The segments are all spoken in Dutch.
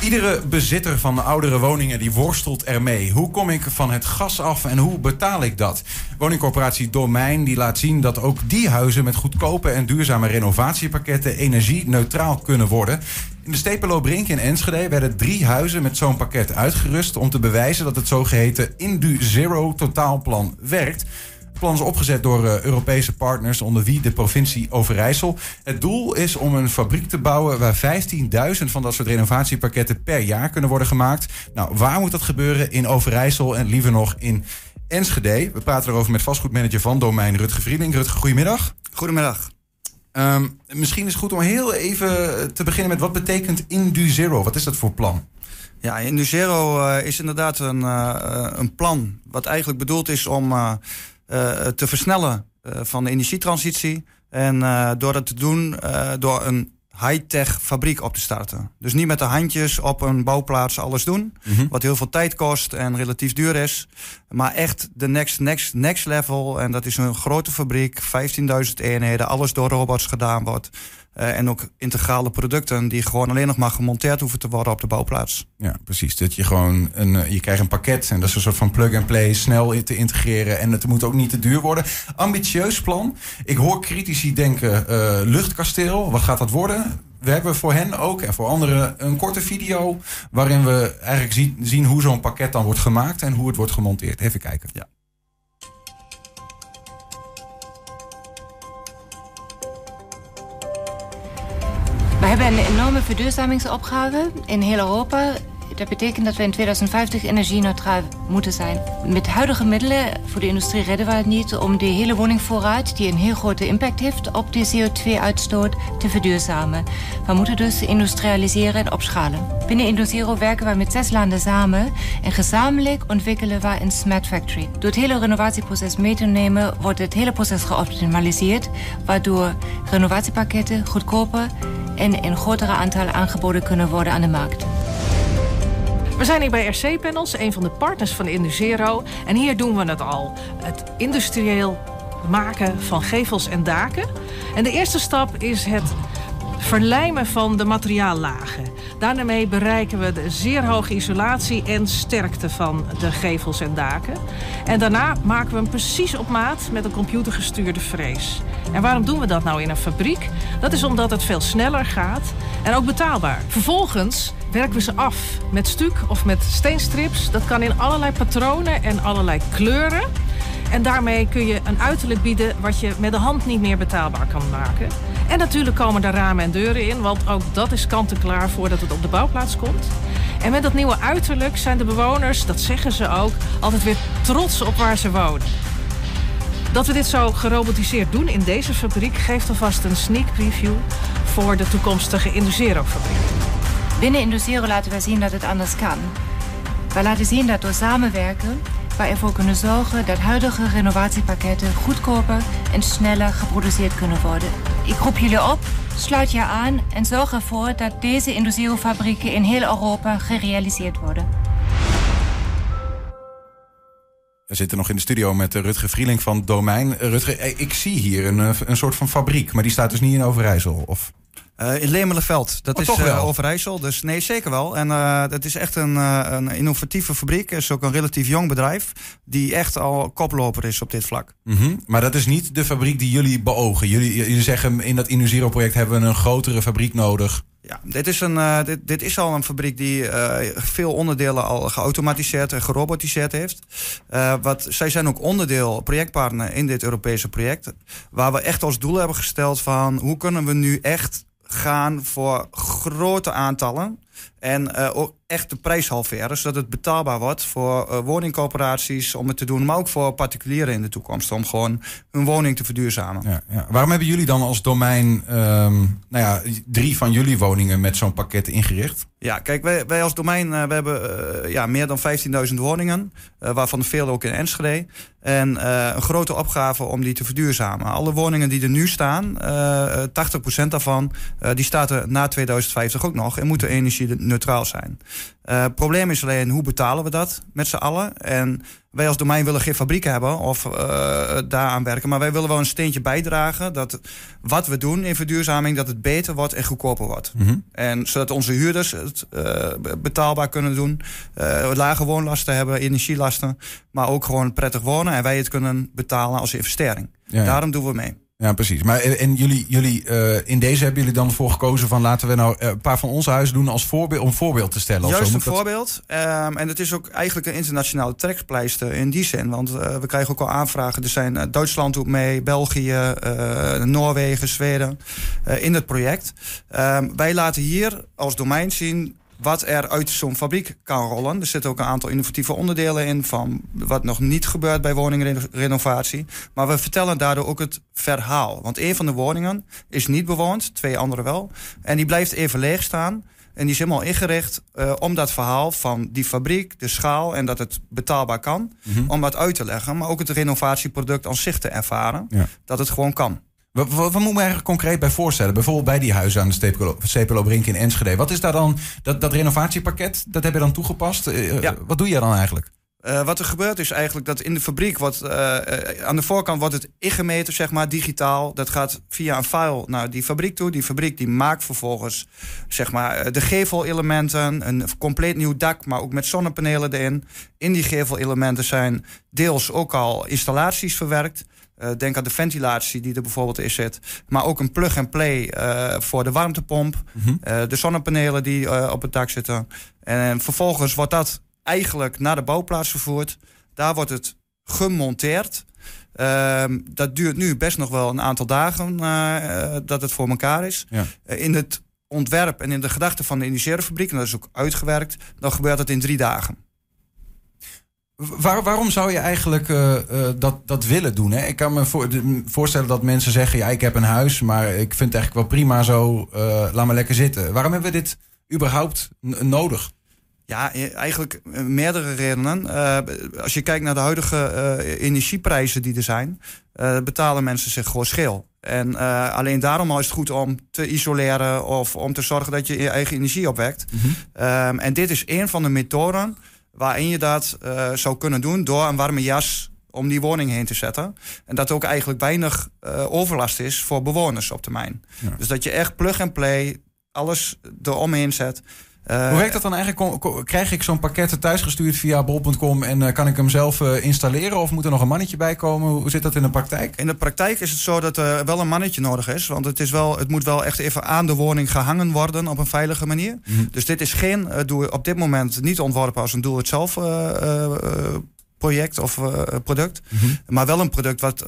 Iedere bezitter van oudere woningen die worstelt ermee. Hoe kom ik van het gas af en hoe betaal ik dat? Woningcorporatie Domein die laat zien dat ook die huizen met goedkope en duurzame renovatiepakketten energie-neutraal kunnen worden. In de Stepelo Brink in Enschede werden drie huizen met zo'n pakket uitgerust om te bewijzen dat het zogeheten Indu Zero totaalplan werkt. Het plan is opgezet door uh, Europese partners, onder wie de provincie Overijssel. Het doel is om een fabriek te bouwen waar 15.000 van dat soort renovatiepakketten per jaar kunnen worden gemaakt. Nou, waar moet dat gebeuren? In Overijssel en liever nog in Enschede. We praten erover met vastgoedmanager van domein Rutge Vriending. Rutge, goedemiddag. Goedemiddag. Um, misschien is het goed om heel even te beginnen met wat betekent Indu Zero? Wat is dat voor plan? Ja, Indu Zero uh, is inderdaad een, uh, een plan wat eigenlijk bedoeld is om uh, te versnellen van de energietransitie. En door dat te doen, door een high-tech fabriek op te starten. Dus niet met de handjes op een bouwplaats alles doen. Mhm. Wat heel veel tijd kost en relatief duur is. Maar echt de next, next, next level. En dat is een grote fabriek, 15.000 eenheden, alles door robots gedaan wordt. Uh, en ook integrale producten die gewoon alleen nog maar gemonteerd hoeven te worden op de bouwplaats. Ja, precies. Dat je gewoon een, eh, je krijgt een pakket en dat is een soort van plug-and-play, snel te integreren. En het moet ook niet te duur worden. Ambitieus plan. Ik hoor critici denken: uh, luchtkasteel, wat gaat dat worden? We hebben voor hen ook en voor anderen een korte video waarin we eigenlijk zien, zien hoe zo'n pakket dan wordt gemaakt en hoe het wordt gemonteerd. Even kijken. Ja. Hebben een enorme verduurzamingsopgave in heel Europa. Dat betekent dat we in 2050 energie-neutraal moeten zijn. Met huidige middelen voor de industrie redden we het niet om de hele woningvoorraad, die een heel grote impact heeft op de CO2-uitstoot, te verduurzamen. We moeten dus industrialiseren en opschalen. Binnen Indozero werken we met zes landen samen en gezamenlijk ontwikkelen we een smart factory. Door het hele renovatieproces mee te nemen, wordt het hele proces geoptimaliseerd, waardoor renovatiepakketten goedkoper en in grotere aantallen aangeboden kunnen worden aan de markt. We zijn hier bij RC Panels, een van de partners van Indusero. En hier doen we het al. Het industrieel maken van gevels en daken. En de eerste stap is het verlijmen van de materiaallagen. Daarmee bereiken we de zeer hoge isolatie en sterkte van de gevels en daken. En daarna maken we hem precies op maat met een computergestuurde frees. En waarom doen we dat nou in een fabriek? Dat is omdat het veel sneller gaat en ook betaalbaar. Vervolgens werken we ze af met stuk of met steenstrips. Dat kan in allerlei patronen en allerlei kleuren. En daarmee kun je een uiterlijk bieden wat je met de hand niet meer betaalbaar kan maken. En natuurlijk komen er ramen en deuren in, want ook dat is kant-en-klaar voordat het op de bouwplaats komt. En met dat nieuwe uiterlijk zijn de bewoners, dat zeggen ze ook, altijd weer trots op waar ze wonen. Dat we dit zo gerobotiseerd doen in deze fabriek geeft alvast een sneak preview voor de toekomstige Indusero-fabriek. Binnen Indusero laten wij zien dat het anders kan. Wij laten zien dat door samenwerken wij ervoor kunnen zorgen dat huidige renovatiepakketten goedkoper en sneller geproduceerd kunnen worden. Ik roep jullie op, sluit je aan en zorg ervoor dat deze Indusero-fabrieken in heel Europa gerealiseerd worden. We zitten nog in de studio met eh, Rutger Vrieling van Domein. Eh, Rutger, eh, ik zie hier een, een soort van fabriek, maar die staat dus niet in Overijssel, of... Uh, in Lemelenveld. Dat oh, is uh, Overijssel. Dus nee, zeker wel. En uh, dat is echt een, een innovatieve fabriek. Het is ook een relatief jong bedrijf. Die echt al koploper is op dit vlak. Mm -hmm. Maar dat is niet de fabriek die jullie beogen. Jullie, jullie zeggen in dat Inuzero-project hebben we een grotere fabriek nodig. Ja, dit is, een, dit, dit is al een fabriek die veel onderdelen al geautomatiseerd en gerobotiseerd heeft. wat, zij zijn ook onderdeel, projectpartner in dit Europese project. Waar we echt als doel hebben gesteld van hoe kunnen we nu echt gaan voor grote aantallen. En uh, ook echt de prijs halveren, zodat het betaalbaar wordt voor uh, woningcoöperaties om het te doen, maar ook voor particulieren in de toekomst om gewoon hun woning te verduurzamen. Ja, ja. Waarom hebben jullie dan als domein um, nou ja, drie van jullie woningen met zo'n pakket ingericht? Ja, kijk, wij, wij als domein uh, we hebben ja, meer dan 15.000 woningen, waarvan veel ook in Enschede. En een grote opgave om die te verduurzamen. Alle woningen die er nu staan, 80% daarvan, die staat er na 2050 ook nog en moeten energie energie-neutraal zijn. Het probleem is alleen hoe betalen we dat met z'n allen. En wij als domein willen geen fabriek hebben of uh, daaraan werken. Maar wij willen wel een steentje bijdragen dat wat we doen in verduurzaming, dat het beter wordt en goedkoper wordt. Mhm. En zodat onze huurders het uh, betaalbaar kunnen doen. Lage woonlasten hebben, energielasten. Maar ook gewoon prettig wonen. En wij het kunnen betalen als investering. Ja, ja. Daarom doen we mee. Ja, precies. Maar en jullie, jullie uh, in deze hebben jullie dan voor gekozen van laten we nou een paar van onze huizen doen als voorbeeld om voorbeeld te stellen. Juist of zo. een voorbeeld. Um, en het is ook eigenlijk een internationale trekpleister in die zin. Want uh, we krijgen ook al aanvragen. Er zijn uh, Duitsland doet mee, België, Noorwegen, Zweden in het project. Um, wij laten hier als domein zien wat er uit zo'n fabriek kan rollen. Er zitten ook een aantal innovatieve onderdelen in van wat nog niet gebeurt bij woningrenovatie. Maar we vertellen daardoor ook het verhaal. Want een van de woningen is niet bewoond, twee andere wel. En die blijft even leeg staan. En die is helemaal ingericht uh, om dat verhaal van die fabriek, de schaal en dat het betaalbaar kan, Mhm. mm -hmm. om dat uit te leggen. Maar ook het renovatieproduct aan zich te ervaren. Ja. Dat het gewoon kan. Wat, wat, wat moet me eigenlijk concreet bij voorstellen? Bijvoorbeeld bij die huizen aan de CPLO Brink in Enschede. Wat is daar dan, dat, dat renovatiepakket, dat heb je dan toegepast? Uh, ja. Wat doe je dan eigenlijk? Uh, wat er gebeurt is eigenlijk dat in de fabriek wordt uh, aan de voorkant wordt het ingemeten, zeg maar, digitaal. Dat gaat via een file naar die fabriek toe. Die fabriek die maakt vervolgens zeg maar, de gevelelementen, een compleet nieuw dak, maar ook met zonnepanelen erin. In die gevelelementen zijn deels ook al installaties verwerkt. Uh, denk aan de ventilatie die er bijvoorbeeld in zit. Maar ook een plug-and-play uh, voor de warmtepomp. Mm -hmm. uh, de zonnepanelen die op het dak zitten. En vervolgens wordt dat eigenlijk naar de bouwplaats vervoerd. Daar wordt het gemonteerd. Ehm, dat duurt nu best nog wel een aantal dagen dat het voor elkaar is. Ja. in het ontwerp en in de gedachten van de initieerfabriek, en dat is ook uitgewerkt, dan gebeurt het in drie dagen. Waar, waarom zou je eigenlijk uh, uh, dat, dat willen doen? Hè? Ik kan me voor, voorstellen dat mensen zeggen: ja, ik heb een huis, maar ik vind het eigenlijk wel prima zo. Uh, laat me lekker zitten. Waarom hebben we dit überhaupt nodig? Ja, eigenlijk meerdere redenen. Als je kijkt naar de huidige energieprijzen die er zijn, betalen mensen zich gewoon scheel. En uh, alleen daarom al is het goed om te isoleren of om te zorgen dat je je eigen energie opwekt. Mm -hmm. um, en dit is een van de methoden waarin je dat uh, zou kunnen doen door een warme jas om die woning heen te zetten. En dat ook eigenlijk weinig uh, overlast is voor bewoners op termijn. Ja. Dus dat je echt plug-and-play alles eromheen zet. Uh, Hoe werkt dat dan eigenlijk? Kom, krijg ik zo'n pakket thuisgestuurd via bol.com en uh, kan ik hem zelf uh, installeren? Of moet er nog een mannetje bij komen? Hoe zit dat in de praktijk? In de praktijk is het zo dat er wel een mannetje nodig is. Want het, is wel, het moet wel echt even aan de woning gehangen worden op een veilige manier. Mhm. Mm -hmm. Dus dit is geen, doe, op dit moment niet ontworpen als een doe-het-zelf project of product. Mm -hmm. Maar wel een product wat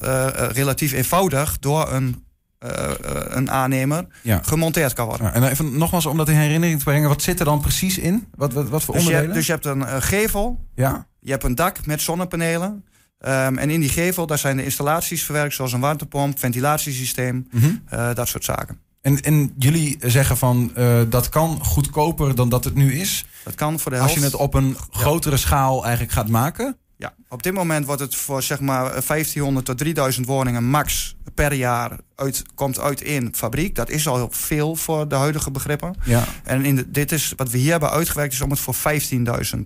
relatief eenvoudig door een uh, een aannemer ja. gemonteerd kan worden. Ja, en even nogmaals om dat in herinnering te brengen, wat zit er dan precies in? Wat, wat, wat voor dus onderdelen? Je, dus je hebt een uh, gevel, ja. je hebt een dak met zonnepanelen. Um, en in die gevel daar zijn de installaties verwerkt, zoals een warmtepomp, ventilatiesysteem, mm -hmm. uh, dat soort zaken. En, en jullie zeggen van dat kan goedkoper dan dat het nu is. Dat kan voor de Als je het op een grotere schaal eigenlijk gaat maken. Ja, op dit moment wordt het voor zeg maar 1500 tot 3000 woningen max per jaar uit, komt uit in fabriek. Dat is al heel veel voor de huidige begrippen. Ja. En in de, dit is wat we hier hebben uitgewerkt, is om het voor 15.000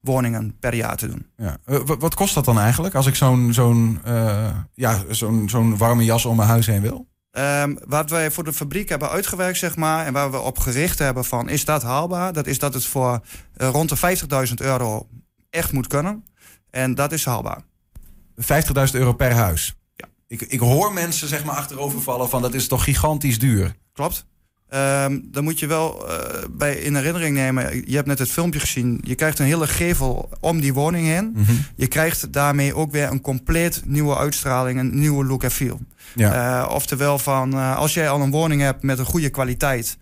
woningen per jaar te doen. Ja. Uh, wat kost dat dan eigenlijk als ik zo'n zo'n uh, ja, zo'n zo'n warme jas om mijn huis heen wil? Um, wat wij voor de fabriek hebben uitgewerkt, zeg maar, en waar we op gericht hebben van is dat haalbaar? Dat is dat het voor uh, rond de 50.000 euro echt moet kunnen. En dat is haalbaar. 50.000 euro per huis. Ja. Ik, ik hoor mensen zeg maar achterover vallen van dat is toch gigantisch duur. Klopt. Um, dan moet je wel uh, bij in herinnering nemen. Je hebt net het filmpje gezien. Je krijgt een hele gevel om die woning heen. Mm -hmm. Je krijgt daarmee ook weer een compleet nieuwe uitstraling, een nieuwe look en feel. Ja. Uh, oftewel van uh, als jij al een woning hebt met een goede kwaliteit.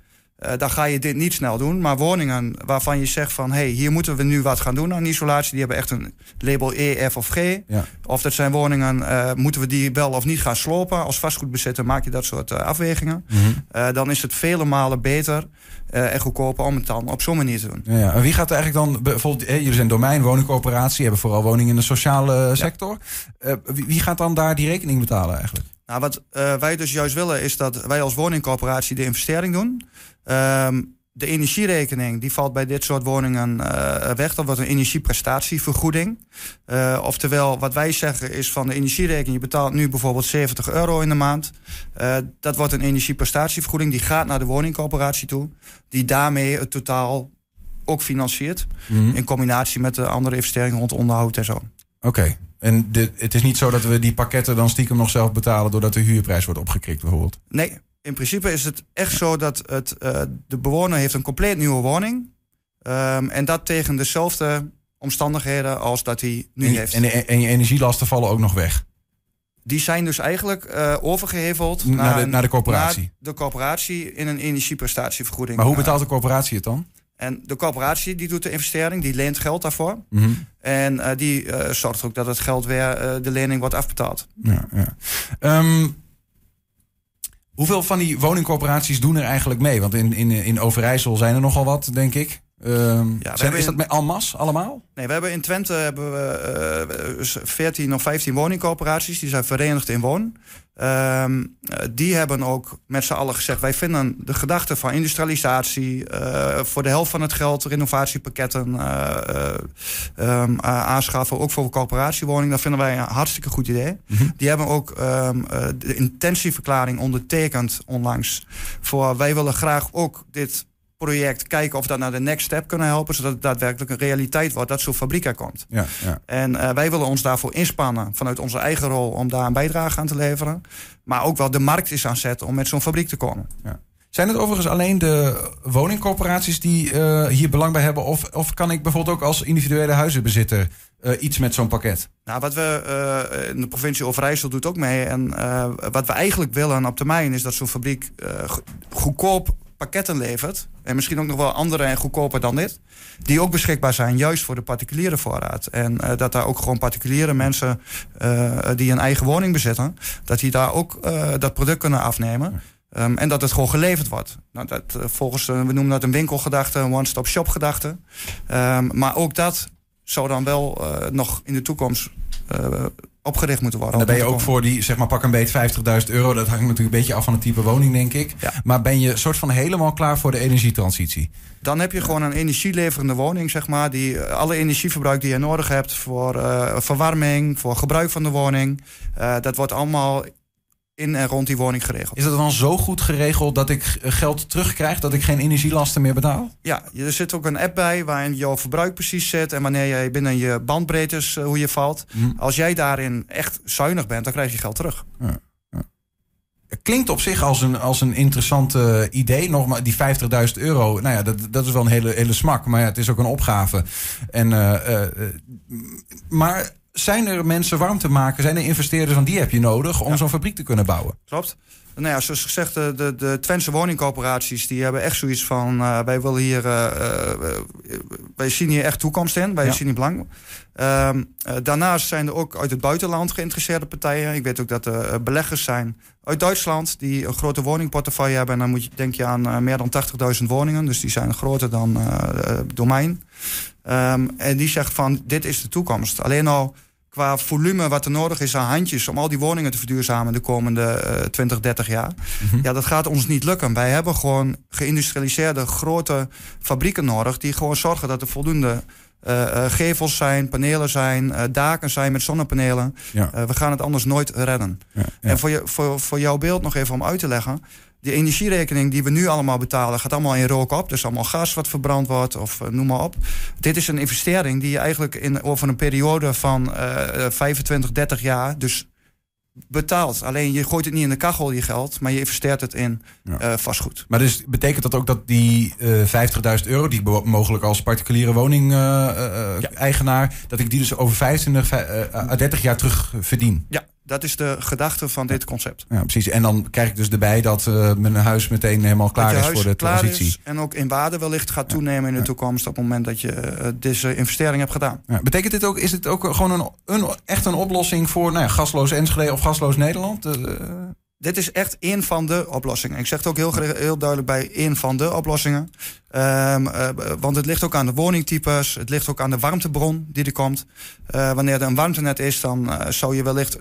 Uh, dan ga je dit niet snel doen. Maar woningen waarvan je zegt van... hé, hey, hier moeten we nu wat gaan doen aan isolatie... die hebben echt een label E, F of G. Ja. Of dat zijn woningen... Uh, moeten we die wel of niet gaan slopen. Als vastgoedbezitter maak je dat soort uh, afwegingen. Mm -hmm. dan is het vele malen beter en goedkoper... om het dan op zo'n manier te doen. Ja, ja. En wie gaat er eigenlijk dan... bijvoorbeeld, jullie zijn domein, woningcoöperatie... hebben vooral woningen in de sociale sector. Wie gaat dan daar die rekening betalen eigenlijk? Nou, wat wij dus juist willen... is dat wij als woningcoöperatie de investering doen... Um, de energierekening die valt bij dit soort woningen uh, weg. Dat wordt een energieprestatievergoeding. Uh, oftewel, wat wij zeggen is van de energierekening... je betaalt nu bijvoorbeeld 70 euro in de maand. Uh, dat wordt een energieprestatievergoeding. Die gaat naar de woningcoöperatie toe. Die daarmee het totaal ook financiert. Mm. In combinatie met de andere investeringen rond onderhoud en zo. Oké. Okay. En de, het is niet zo dat we die pakketten dan stiekem nog zelf betalen... doordat de huurprijs wordt opgekrikt bijvoorbeeld? Nee, in principe is het echt zo dat het, uh, de bewoner heeft een compleet nieuwe woning. Um, en dat tegen dezelfde omstandigheden als dat hij nu en, heeft. En, en, je energielasten vallen ook nog weg? Die zijn dus eigenlijk uh, overgeheveld naar, naar, de, naar de coöperatie? Naar de coöperatie in een energieprestatievergoeding. Maar hoe betaalt de coöperatie het dan? En de coöperatie die doet de investering, die leent geld daarvoor. Mm -hmm. En uh, die uh, zorgt ook dat het geld weer uh, de lening wordt afbetaald. Ja, ja. Um, Hoeveel van die woningcorporaties doen er eigenlijk mee? Want in, in, in Overijssel zijn er nogal wat, denk ik. Um, ja, zijn, is dat met Almas allemaal? Nee, we hebben in Twente hebben we, uh, 14 of 15 woningcorporaties. Die zijn verenigd in Woon. Um, die hebben ook met z'n allen gezegd... wij vinden de gedachte van industrialisatie... Uh, voor de helft van het geld renovatiepakketten uh, um, aanschaffen... ook voor corporatiewoningen, dat vinden wij een hartstikke goed idee. Mm -hmm. Die hebben ook um, de intentieverklaring ondertekend onlangs... voor wij willen graag ook dit project kijken of dat naar de next step kunnen helpen, zodat het daadwerkelijk een realiteit wordt dat zo'n fabriek er komt. Ja, ja. En uh, wij willen ons daarvoor inspannen vanuit onze eigen rol om daar een bijdrage aan te leveren. Maar ook wel de markt is aan zetten om met zo'n fabriek te komen. Ja. Zijn het overigens alleen de woningcorporaties die uh, hier belang bij hebben? Of, of kan ik bijvoorbeeld ook als individuele huizenbezitter uh, iets met zo'n pakket? Nou, wat we uh, in de provincie Overijssel doet ook mee. En wat we eigenlijk willen op termijn is dat zo'n fabriek goedkoop pakketten levert. En misschien ook nog wel andere en goedkoper dan dit. Die ook beschikbaar zijn, juist voor de particuliere voorraad. En uh, dat daar ook gewoon particuliere mensen uh, die een eigen woning bezitten, dat die daar ook uh, dat product kunnen afnemen. Um, en dat het gewoon geleverd wordt. Nou, dat, volgens, we noemen dat een winkelgedachte, een one-stop shop gedachte. Um, maar ook dat zou dan wel nog in de toekomst opgericht moeten worden. En dan ben je ook voor die, zeg maar, pak een beet 50.000 euro. Dat hangt natuurlijk een beetje af van het type woning, denk ik. Ja. Maar ben je soort van helemaal klaar voor de energietransitie? Dan heb je gewoon een energieleverende woning, zeg maar. Die alle energieverbruik die je nodig hebt voor uh, verwarming, voor gebruik van de woning. Uh, dat wordt allemaal in en rond die woning geregeld. Is dat dan zo goed geregeld dat ik geld terugkrijg, dat ik geen energielasten meer betaal? Ja, er zit ook een app bij waarin jouw verbruik precies zit en wanneer jij binnen je bandbreedtes uh, hoe je valt. Mm. Als jij daarin echt zuinig bent, dan krijg je geld terug. Ja, klinkt op zich als een, als een interessant uh, idee. Nogmaals, die 50.000 euro, nou ja, dat, dat is wel een hele, hele smak. Maar ja, het is ook een opgave. En, uh, maar zijn er mensen warm te maken? Zijn er investeerders, want die heb je nodig om ja. zo'n fabriek te kunnen bouwen? Klopt. Nou ja, zoals gezegd, de, de, de Twentse woningcoöperaties die hebben echt zoiets van: uh, wij willen hier, uh, uh, wij zien hier echt toekomst in, wij ja. zien hier belang. daarnaast zijn er ook uit het buitenland geïnteresseerde partijen. Ik weet ook dat er beleggers zijn uit Duitsland die een grote woningportefeuille hebben. En dan moet je, denk je aan meer dan 80.000 woningen, dus die zijn groter dan domein. Um, en die zegt van: dit is de toekomst. Alleen al qua volume wat er nodig is aan handjes om al die woningen te verduurzamen de komende uh, 20, 30 jaar. Mm -hmm. Ja, dat gaat ons niet lukken. Wij hebben gewoon geïndustrialiseerde grote fabrieken nodig die gewoon zorgen dat er voldoende gevels zijn, panelen zijn, uh, daken zijn met zonnepanelen. Ja. we gaan het anders nooit redden. Ja, ja. En voor, je, voor, voor jouw beeld nog even om uit te leggen. Die energierekening die we nu allemaal betalen, gaat allemaal in rook op. Dus allemaal gas wat verbrand wordt of uh, noem maar op. Dit is een investering die je eigenlijk in, over een periode van uh, 25, 30 jaar dus betaalt. Alleen je gooit het niet in de kachel, je geld, maar je investeert het in ja. uh, vastgoed. Maar dus betekent dat ook dat die uh, 50.000 euro, die ik mogelijk als particuliere woning-eigenaar, uh, ja. dat ik die dus over 25 à 30 jaar terug verdien? Ja, dat is de gedachte van dit concept. Ja, precies. En dan krijg ik dus erbij dat uh, mijn huis meteen helemaal klaar is voor de transitie. Is en ook in waarde wellicht gaat toenemen in de toekomst op het moment dat je uh, deze investering hebt gedaan. Ja, betekent dit ook, is het ook gewoon een, een, echt een oplossing voor nou ja, gasloos Enschede of gasloos Nederland? Uh, dit is echt één van de oplossingen. Ik zeg het ook heel, heel duidelijk bij één van de oplossingen. Um, uh, want het ligt ook aan de woningtypes. Het ligt ook aan de warmtebron die er komt. Uh, wanneer er een warmtenet is, dan uh, zou je wellicht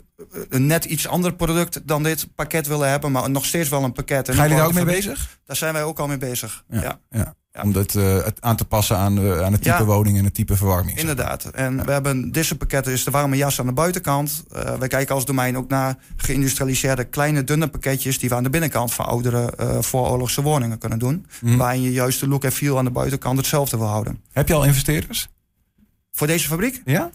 een net iets ander product dan dit pakket willen hebben. Maar nog steeds wel een pakket. Ga je daar ook mee bezig? Daar zijn wij ook al mee bezig. Ja. ja. ja. Om uh, het aan te passen aan, uh, aan het type Ja. woning en het type verwarming. Inderdaad. En we hebben deze pakketten, is de warme jas aan de buitenkant. Uh, wij kijken als domein ook naar geïndustrialiseerde kleine dunne pakketjes die we aan de binnenkant van oudere vooroorlogse woningen kunnen doen. Mhm. Waarin je juist de look en feel aan de buitenkant hetzelfde wil houden. Heb je al investeerders? Voor deze fabriek? Ja?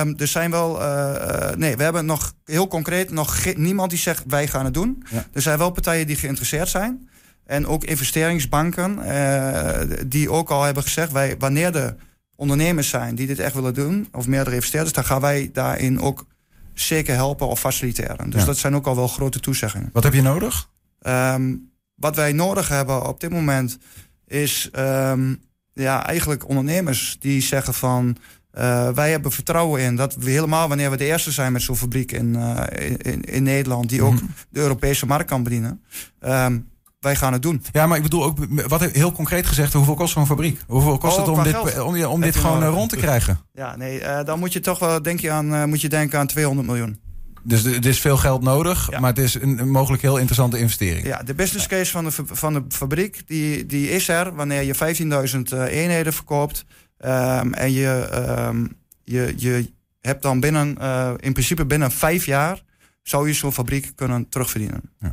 Um, er zijn wel. Uh, nee, we hebben nog heel concreet nog niemand die zegt wij gaan het doen. Ja. Er zijn wel partijen die geïnteresseerd zijn. En ook investeringsbanken uh, die ook al hebben gezegd: wij, wanneer de ondernemers zijn die dit echt willen doen, of meerdere investeerders, dan gaan wij daarin ook zeker helpen of faciliteren. Dus Ja. dat zijn ook al wel grote toezeggingen. Wat heb je nodig? Um, wat wij nodig hebben op dit moment is um, ja, eigenlijk ondernemers die zeggen van. Uh, wij hebben vertrouwen in dat we helemaal wanneer we de eerste zijn met zo'n fabriek in, uh, in, in, Nederland, die ook Mhm. de Europese markt kan bedienen. Um, wij gaan het doen. Ja, maar ik bedoel ook, wat heel concreet gezegd, hoeveel kost zo'n fabriek? Hoeveel kost Oh, het om qua dit, geld? om, om dit gewoon uh, rond te krijgen? Ja, nee, uh, dan moet je toch wel denk je aan, uh, moet je denken aan 200 miljoen. Dus er is veel geld nodig, Ja. maar het is een, een mogelijk heel interessante investering. Ja, de business case van de, van de fabriek die, die is er wanneer je 15.000 uh, eenheden verkoopt. Um, en je, um, je, je hebt dan binnen, uh, in principe binnen vijf jaar, zou je zo'n fabriek kunnen terugverdienen. Uh,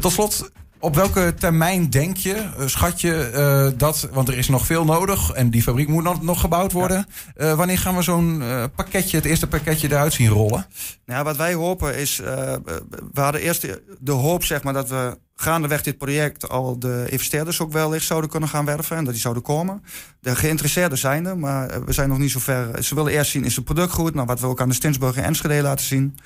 Tot slot, op welke termijn denk je, uh, schat je uh, dat, want er is nog veel nodig en die fabriek moet nog, nog gebouwd worden. Uh, wanneer gaan we zo'n uh, pakketje, het eerste pakketje eruit zien rollen? Nou, wat wij hopen is, we hadden eerst de hoop zeg maar dat we gaandeweg dit project al de investeerders ook wellicht zouden kunnen gaan werven en dat die zouden komen. De geïnteresseerden zijn er, maar uh, we zijn nog niet zo ver. Ze willen eerst zien, is het product goed? Nou, wat we ook aan de Stinsburg en Enschede laten zien.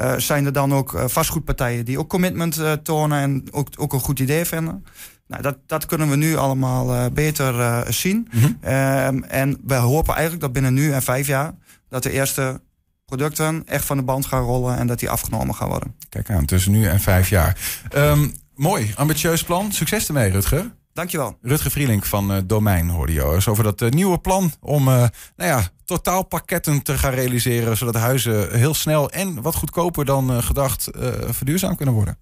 Uh, zijn er dan ook vastgoedpartijen die ook commitment uh, tonen en ook, ook een goed idee vinden. Nou, dat, dat kunnen we nu allemaal uh, beter zien. Mhm. Um, en we hopen eigenlijk dat binnen nu en vijf jaar dat de eerste producten echt van de band gaan rollen en dat die afgenomen gaan worden. Kijk aan, tussen nu en vijf jaar. Um, mooi, ambitieus plan. Succes ermee, Rutger. Dankjewel. Rutger Vrielink van uh, Domein hoorde je eens over dat uh, nieuwe plan om uh, nou ja, totaalpakketten te gaan realiseren, zodat huizen heel snel en wat goedkoper dan gedacht verduurzaamd kunnen worden.